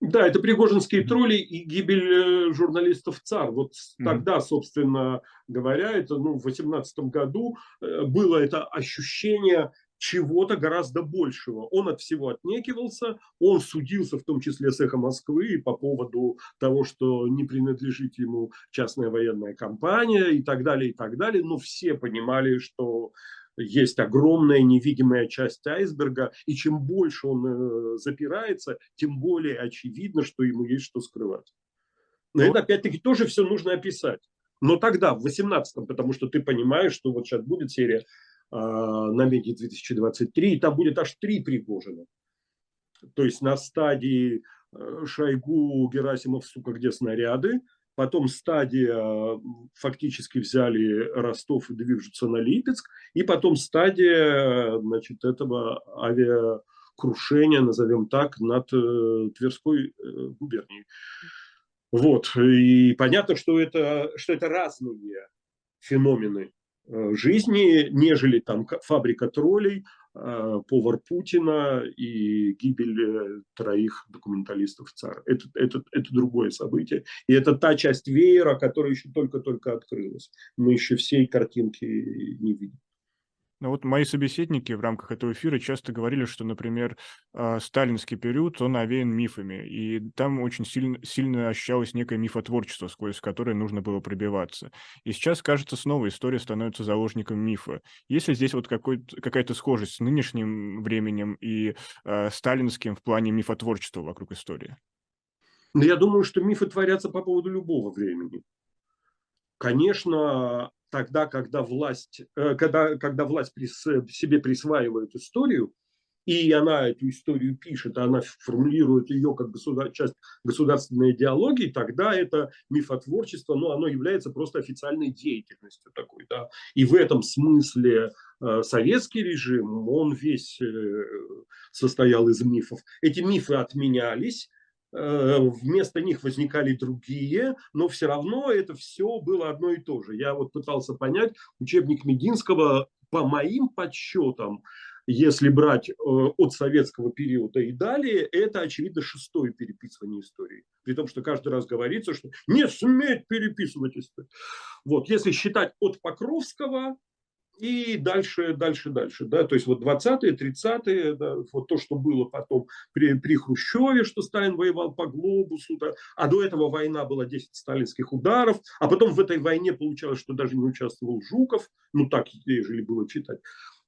Да, это пригожинские тролли и гибель журналистов ЦАР. Вот mm-hmm. тогда, собственно говоря, это ну, в 2018 году было это ощущение чего-то гораздо большего. Он от всего отнекивался, он судился в том числе с «Эхо Москвы» по поводу того, что не принадлежит ему частная военная компания и так далее, и так далее. Но все понимали, что есть огромная невидимая часть айсберга, и чем больше он э, запирается, тем более очевидно, что ему есть что скрывать. Но это опять-таки тоже все нужно описать. Но тогда, в 18-м, потому что ты понимаешь, что вот сейчас будет серия а, на меди 2023, и там будет аж три Пригожина. То есть на стадии э, Шойгу, Герасимов, сука, где снаряды, потом стадия фактически взяли Ростов и движутся на Липецк, и потом стадия значит, этого авиакрушения, назовем так, над э, Тверской э, губернией. Вот, и понятно, что это, что это разные феномены. Э, жизни, нежели там фабрика троллей, э, повар Путина и гибель э, троих документалистов ЦАР. Это, это, это другое событие. И это та часть веера, которая еще только-только открылась. Мы еще всей картинки не видим. Ну вот мои собеседники в рамках этого эфира часто говорили, что, например, а, сталинский период, он овеян мифами, и там очень сильно, сильно ощущалось некое мифотворчество, сквозь которое нужно было пробиваться. И сейчас, кажется, снова история становится заложником мифа. Есть ли здесь вот какая-то схожесть с нынешним временем и э, сталинским в плане мифотворчества вокруг истории? Ну, я думаю, что мифы творятся по поводу любого времени. Конечно, тогда, когда власть, э, когда, когда власть прис, себе присваивает историю, и она эту историю пишет, она формулирует ее как государ, часть государственной идеологии, тогда это мифотворчество, но оно является просто официальной деятельностью такой. Да? И в этом смысле э, советский режим, он весь э, состоял из мифов. Эти мифы отменялись, Э, вместо них возникали другие, но все равно это все было одно и то же. Я вот пытался понять, учебник Мединского, по моим подсчетам, если брать э, от советского периода и далее, это, очевидно, шестое переписывание истории. При том, что каждый раз говорится, что не сметь переписывать историю. Вот, если считать от Покровского, и дальше, дальше, дальше. Да? То есть вот 20-е, 30-е, да, вот то, что было потом при, при Хрущеве, что Сталин воевал по глобусу, да, а до этого война была 10 сталинских ударов, а потом в этой войне получалось, что даже не участвовал Жуков, ну так, ежели было читать.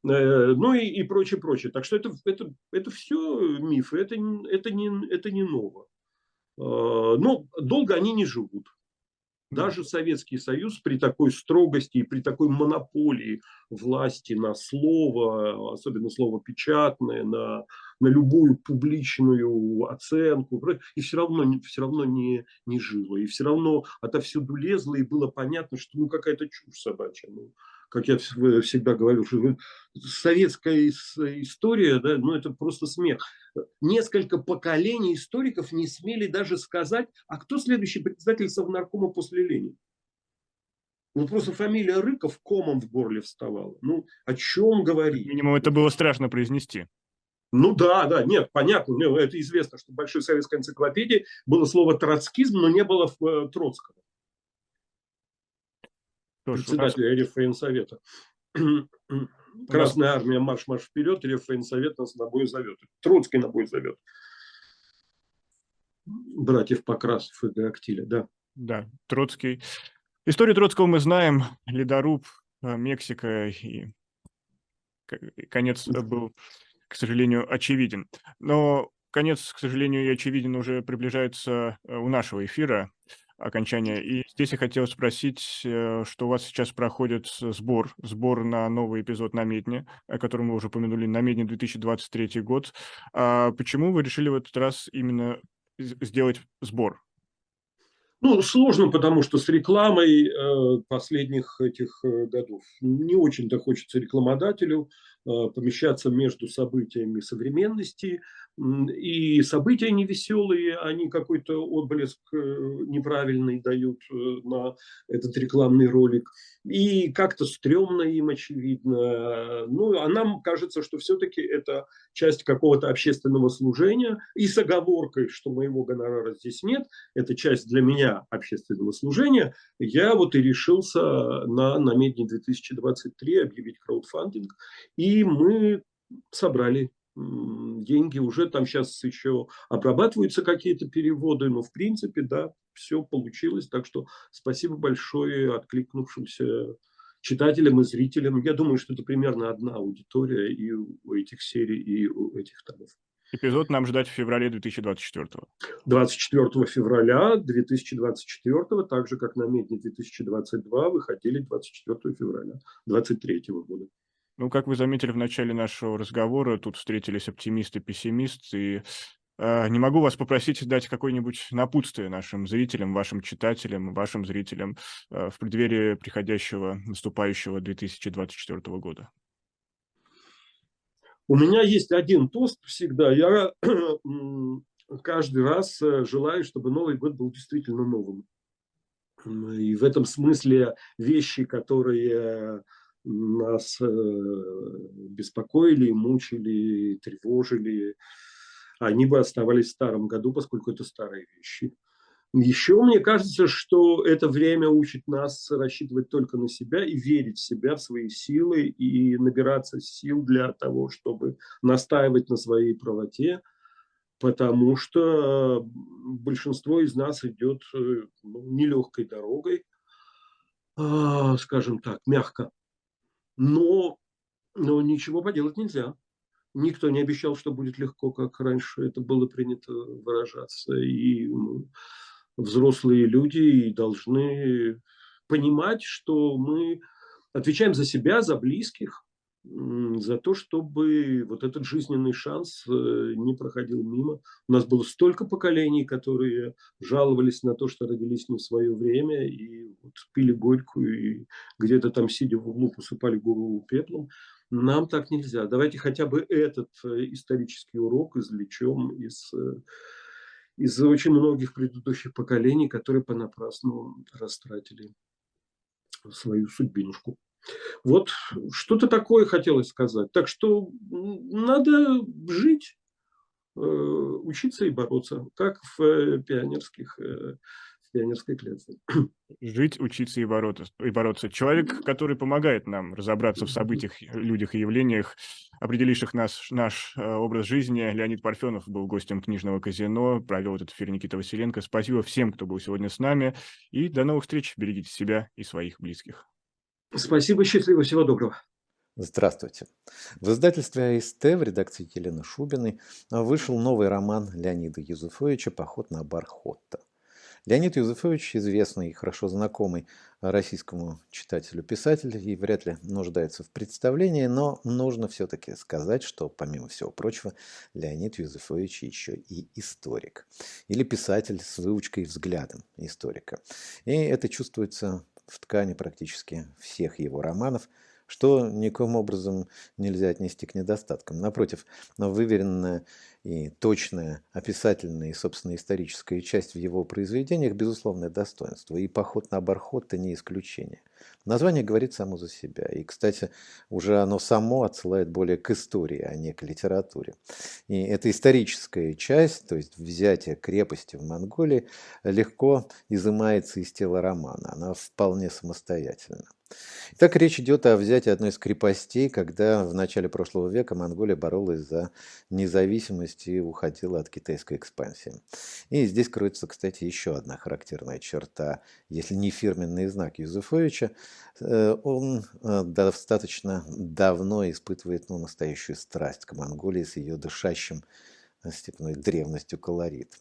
Э, ну и, и прочее, прочее. Так что это, это, это все мифы, это, это, не, это не ново. Э, но долго они не живут. Даже Советский Союз при такой строгости и при такой монополии власти на слово, особенно слово печатное, на, на любую публичную оценку, и все равно, все равно не, не жило. И все равно отовсюду лезло, и было понятно, что ну какая-то чушь собачья. Ну, как я всегда говорю, что советская история, да, ну это просто смех. Несколько поколений историков не смели даже сказать, а кто следующий председатель Совнаркома после Ленина. Ну, просто фамилия Рыков комом в горле вставала. Ну, о чем говорить? Минимум, это было страшно произнести. Ну да, да, нет, понятно, ну, это известно, что в Большой советской энциклопедии было слово троцкизм, но не было э, Троцкого. Председателя Рефрейнсовета. Красная армия марш-марш вперед, Рефрейнсовет нас на бой зовет. Троцкий на бой зовет. Братьев Покрасов и Гаактиля, да. Да, Троцкий. Историю Троцкого мы знаем. Ледоруб, э, Мексика и конец был к сожалению, очевиден. Но конец, к сожалению, и очевиден уже приближается э, у нашего эфира окончания. И здесь я хотел спросить, э, что у вас сейчас проходит сбор, сбор на новый эпизод на Медне, о котором мы уже упомянули, на Медне 2023 год. А почему вы решили в этот раз именно сделать сбор? Ну, сложно, потому что с рекламой э, последних этих э, годов не очень-то хочется рекламодателю помещаться между событиями современности, и события невеселые, они какой-то отблеск э, неправильный дают э, на этот рекламный ролик. И как-то стрёмно им, очевидно. Ну, а нам кажется, что все-таки это часть какого-то общественного служения. И с оговоркой, что моего гонорара здесь нет, это часть для меня общественного служения, я вот и решился на намедни 2023 объявить краудфандинг. И мы собрали деньги, уже там сейчас еще обрабатываются какие-то переводы, но в принципе, да, все получилось. Так что спасибо большое откликнувшимся читателям и зрителям. Я думаю, что это примерно одна аудитория и у этих серий, и у этих томов. Эпизод нам ждать в феврале 2024. 24 февраля 2024, так же как на Медне 2022, выходили 24 февраля 2023 года. Ну, как вы заметили в начале нашего разговора, тут встретились оптимист и пессимист, и э, не могу вас попросить дать какое-нибудь напутствие нашим зрителям, вашим читателям, вашим зрителям э, в преддверии приходящего, наступающего 2024 года. У меня есть один тост всегда. Я каждый раз э, желаю, чтобы Новый год был действительно новым. И в этом смысле вещи, которые нас э, беспокоили, мучили, тревожили, они бы оставались в старом году, поскольку это старые вещи. Еще мне кажется, что это время учит нас рассчитывать только на себя и верить в себя, в свои силы и набираться сил для того, чтобы настаивать на своей правоте, потому что большинство из нас идет э, ну, нелегкой дорогой, а, скажем так, мягко. Но, но ничего поделать нельзя. Никто не обещал, что будет легко, как раньше это было принято выражаться. И ну, взрослые люди должны понимать, что мы отвечаем за себя, за близких, за то, чтобы вот этот жизненный шанс э, не проходил мимо. У нас было столько поколений, которые жаловались на то, что родились не в свое время, и вот пили горькую, и где-то там, сидя в углу, посыпали голову пеплом. Нам так нельзя. Давайте хотя бы этот э, исторический урок извлечем из, э, из очень многих предыдущих поколений, которые понапрасну растратили свою судьбинушку. Вот что-то такое хотелось сказать. Так что надо жить, э, учиться и бороться, как в э, пионерских э, пионерской клетке. Жить, учиться и бороться. и бороться. Человек, который помогает нам разобраться в событиях, людях и явлениях, определивших наш, наш образ жизни. Леонид Парфенов был гостем книжного казино, провел этот эфир Никита Василенко. Спасибо всем, кто был сегодня с нами. И до новых встреч. Берегите себя и своих близких. Спасибо, счастливо, всего доброго. Здравствуйте. В издательстве АСТ в редакции Елены Шубиной вышел новый роман Леонида Юзефовича «Поход на Бархотта». Леонид Юзефович, известный и хорошо знакомый российскому читателю писатель, и вряд ли нуждается в представлении, но нужно все-таки сказать, что, помимо всего прочего, Леонид Юзефович еще и историк. Или писатель с выучкой взглядом историка. И это чувствуется в ткани практически всех его романов – что никоим образом нельзя отнести к недостаткам. Напротив, выверенная и точная описательная и, собственно, историческая часть в его произведениях – безусловное достоинство, и «Поход на Бархотта» не исключение. Название говорит само за себя, и, кстати, уже оно само отсылает более к истории, а не к литературе. И эта историческая часть, то есть взятие крепости в Монголии, легко изымается из тела романа, она вполне самостоятельна. Так речь идет о взятии одной из крепостей, когда в начале прошлого века Монголия боролась за независимость и уходила от китайской экспансии. И здесь кроется, кстати, еще одна характерная черта, если не фирменный знак Юзефовича. Э, он э, достаточно давно испытывает ну, настоящую страсть к Монголии с ее дышащим степной древностью колоритом.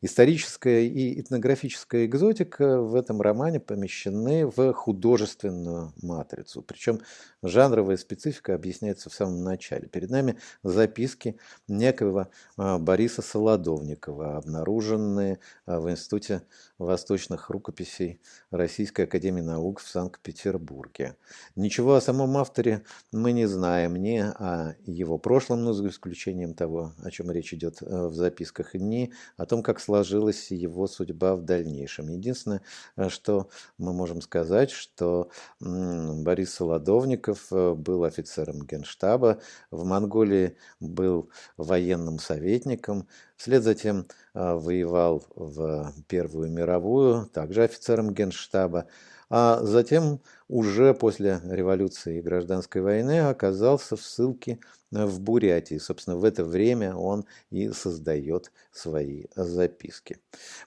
Историческая и этнографическая экзотика в этом романе помещены в художественную матрицу. Причем жанровая специфика объясняется в самом начале. Перед нами записки некого а, Бориса Солодовникова, обнаруженные а, в Институте восточных рукописей Российской Академии Наук в Санкт-Петербурге. Ничего о самом авторе мы не знаем, ни о его прошлом, но за исключением того, о чем речь идет э, в записках, ни о том, как сложилась его судьба в дальнейшем. Единственное, э, что мы можем сказать, что Борис Солодовников э, был офицером генштаба, в Монголии был военным советником, вслед за тем воевал в Первую мировую, также офицером генштаба, а затем уже после революции и гражданской войны оказался в ссылке в Бурятии. Собственно, в это время он и создает свои записки.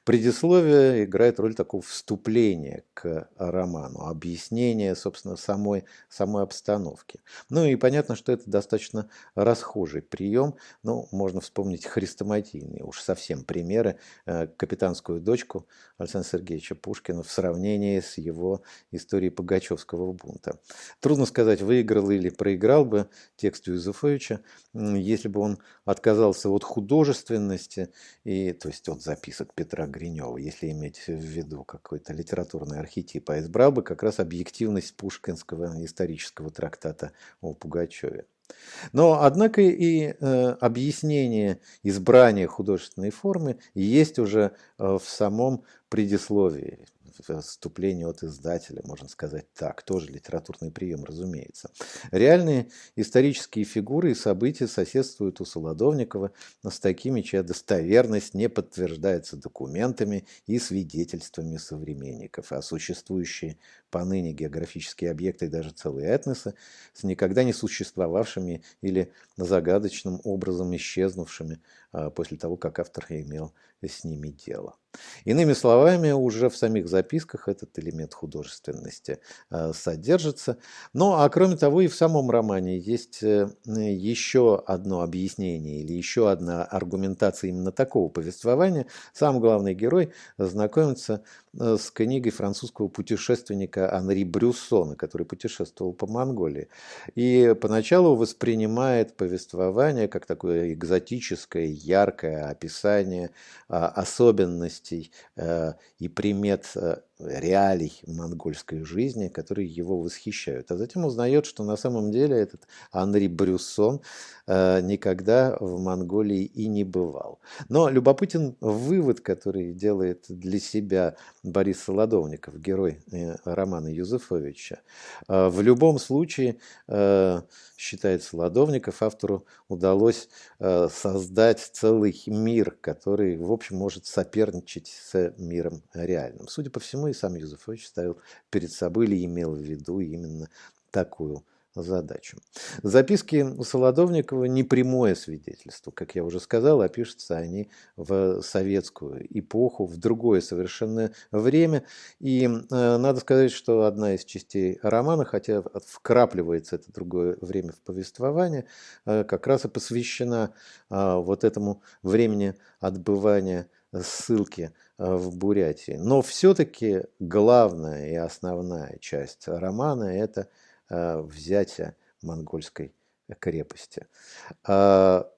Предисловие играет роль такого вступления к роману, объяснения, собственно, самой, самой обстановки. Ну и понятно, что это достаточно расхожий прием. Ну, можно вспомнить хрестоматийные уж совсем примеры. Э, капитанскую дочку Александра Сергеевича Пушкина в сравнении с его историей Пугачевского бунта. Трудно сказать, выиграл или проиграл бы текст Юзефовича, Петровича, если бы он отказался от художественности, и, то есть от записок Петра Гринева, если иметь в виду какой-то литературный архетип, а избрал бы как раз объективность пушкинского исторического трактата о Пугачеве. Но, однако, и э, объяснение избрания художественной формы есть уже э, в самом предисловии вступление от издателя, можно сказать так, тоже литературный прием, разумеется. Реальные исторические фигуры и события соседствуют у Солодовникова с такими, чья достоверность не подтверждается документами и свидетельствами современников, а существующие поныне географические объекты и даже целые этносы с никогда не существовавшими или загадочным образом исчезнувшими а, после того, как автор имел с ними дело. Иными словами, уже в самих записках этот элемент художественности а, содержится. Ну, а кроме того, и в самом романе есть э, еще одно объяснение или еще одна аргументация именно такого повествования. Сам главный герой знакомится э, с книгой французского путешественника Анри Брюссона, который путешествовал по Монголии. И поначалу воспринимает повествование как такое экзотическое, яркое описание а, особенностей э, и примет э, реалий монгольской жизни, которые его восхищают. А затем узнает, что на самом деле этот Анри Брюссон э, никогда в Монголии и не бывал. Но любопытен вывод, который делает для себя Борис Солодовников, герой э, романа Юзефовича. Э, в любом случае, считает Солодовников, автору удалось создать целый мир, который, в общем, может соперничать с миром реальным. Судя по всему, и сам Юзефович ставил перед собой или имел в виду именно такую задачу. Записки Солодовникова не прямое свидетельство, как я уже сказал, а пишутся они в советскую эпоху, в другое совершенно время. И э, надо сказать, что одна из частей романа, хотя вкрапливается это другое время в повествование, э, как раз и посвящена э, вот этому времени отбывания ссылки э, в Бурятии. Но все-таки главная и основная часть романа – это э, взятие монгольской крепости. А,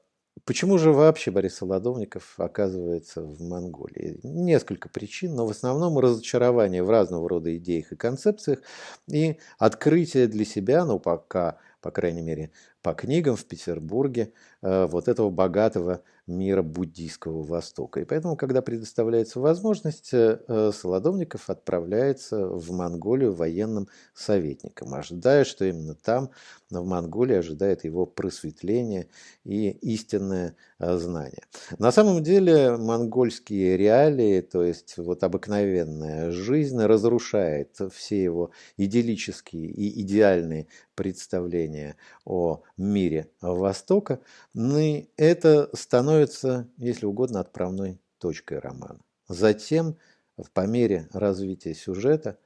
Почему же вообще Борис Солодовников оказывается в Монголии? Несколько причин, но в основном разочарование в разного рода идеях и концепциях и открытие для себя, ну пока, по крайней мере, по книгам в Петербурге, э, вот этого богатого мира буддийского Востока. И поэтому, когда предоставляется возможность, э, Солодовников отправляется в Монголию военным советником, ожидая, что именно там, в Монголии, ожидает его просветление и истинное э, знание. На самом деле монгольские реалии, то есть вот обыкновенная жизнь, разрушает все его идиллические и идеальные представления о мире Востока, и это становится, если угодно, отправной точкой романа. Затем, по мере развития сюжета,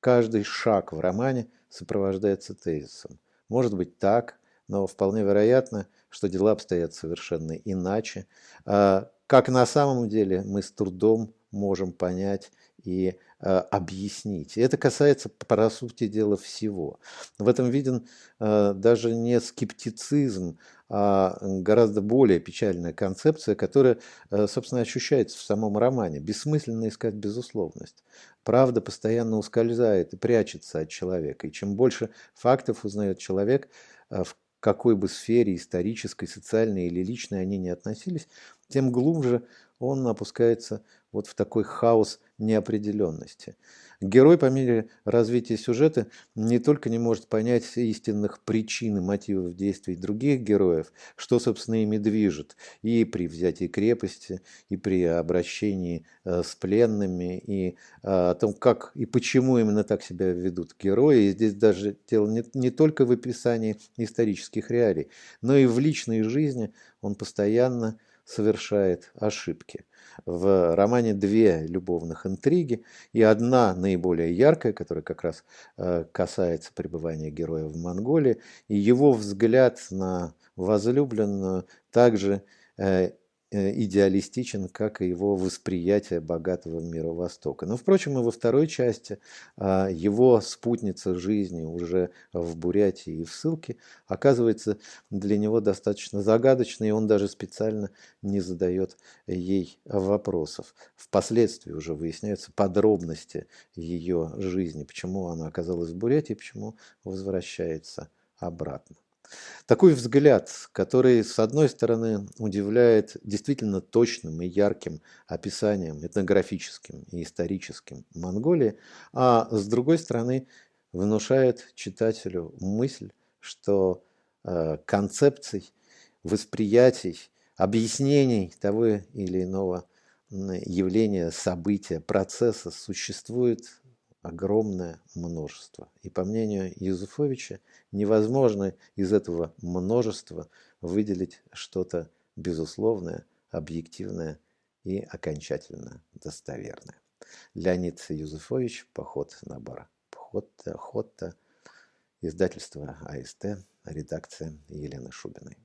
каждый шаг в романе сопровождается тезисом. Может быть так, но вполне вероятно, что дела обстоят совершенно иначе. А, как на самом деле мы с трудом можем понять и э, объяснить. Это касается, по сути дела, всего. В этом виден э, даже не скептицизм, а гораздо более печальная концепция, которая, э, собственно, ощущается в самом романе. Бессмысленно искать безусловность. Правда постоянно ускользает и прячется от человека. И чем больше фактов узнает человек, э, в какой бы сфере исторической, социальной или личной они не относились, тем глубже он опускается вот в такой хаос неопределенности. Герой по мере развития сюжета не только не может понять истинных причин и мотивов действий других героев, что, собственно, ими движет, и при взятии крепости, и при обращении э, с пленными, и э, о том, как и почему именно так себя ведут герои. И здесь даже дело не, не только в описании исторических реалий, но и в личной жизни он постоянно совершает ошибки. В романе две любовных интриги и одна наиболее яркая, которая как раз э, касается пребывания героя в Монголии, и его взгляд на возлюбленную также э, идеалистичен, как и его восприятие богатого мира Востока. Но, впрочем, и во второй части а, его спутница жизни уже в Бурятии и в ссылке оказывается для него достаточно загадочной, и он даже специально не задает ей вопросов. Впоследствии уже выясняются подробности ее жизни, почему она оказалась в Бурятии, почему возвращается обратно. Такой взгляд, который, с одной стороны, удивляет действительно точным и ярким описанием этнографическим и историческим Монголии, а с другой стороны, внушает читателю мысль, что э, концепций, восприятий, объяснений того или иного явления, события, процесса существует огромное множество. И по мнению Юзефовича, невозможно из этого множества выделить что-то безусловное, объективное и окончательно достоверное. Леонид Юзефович «Поход на бар». Хотта, издательство АСТ, редакция Елены Шубиной.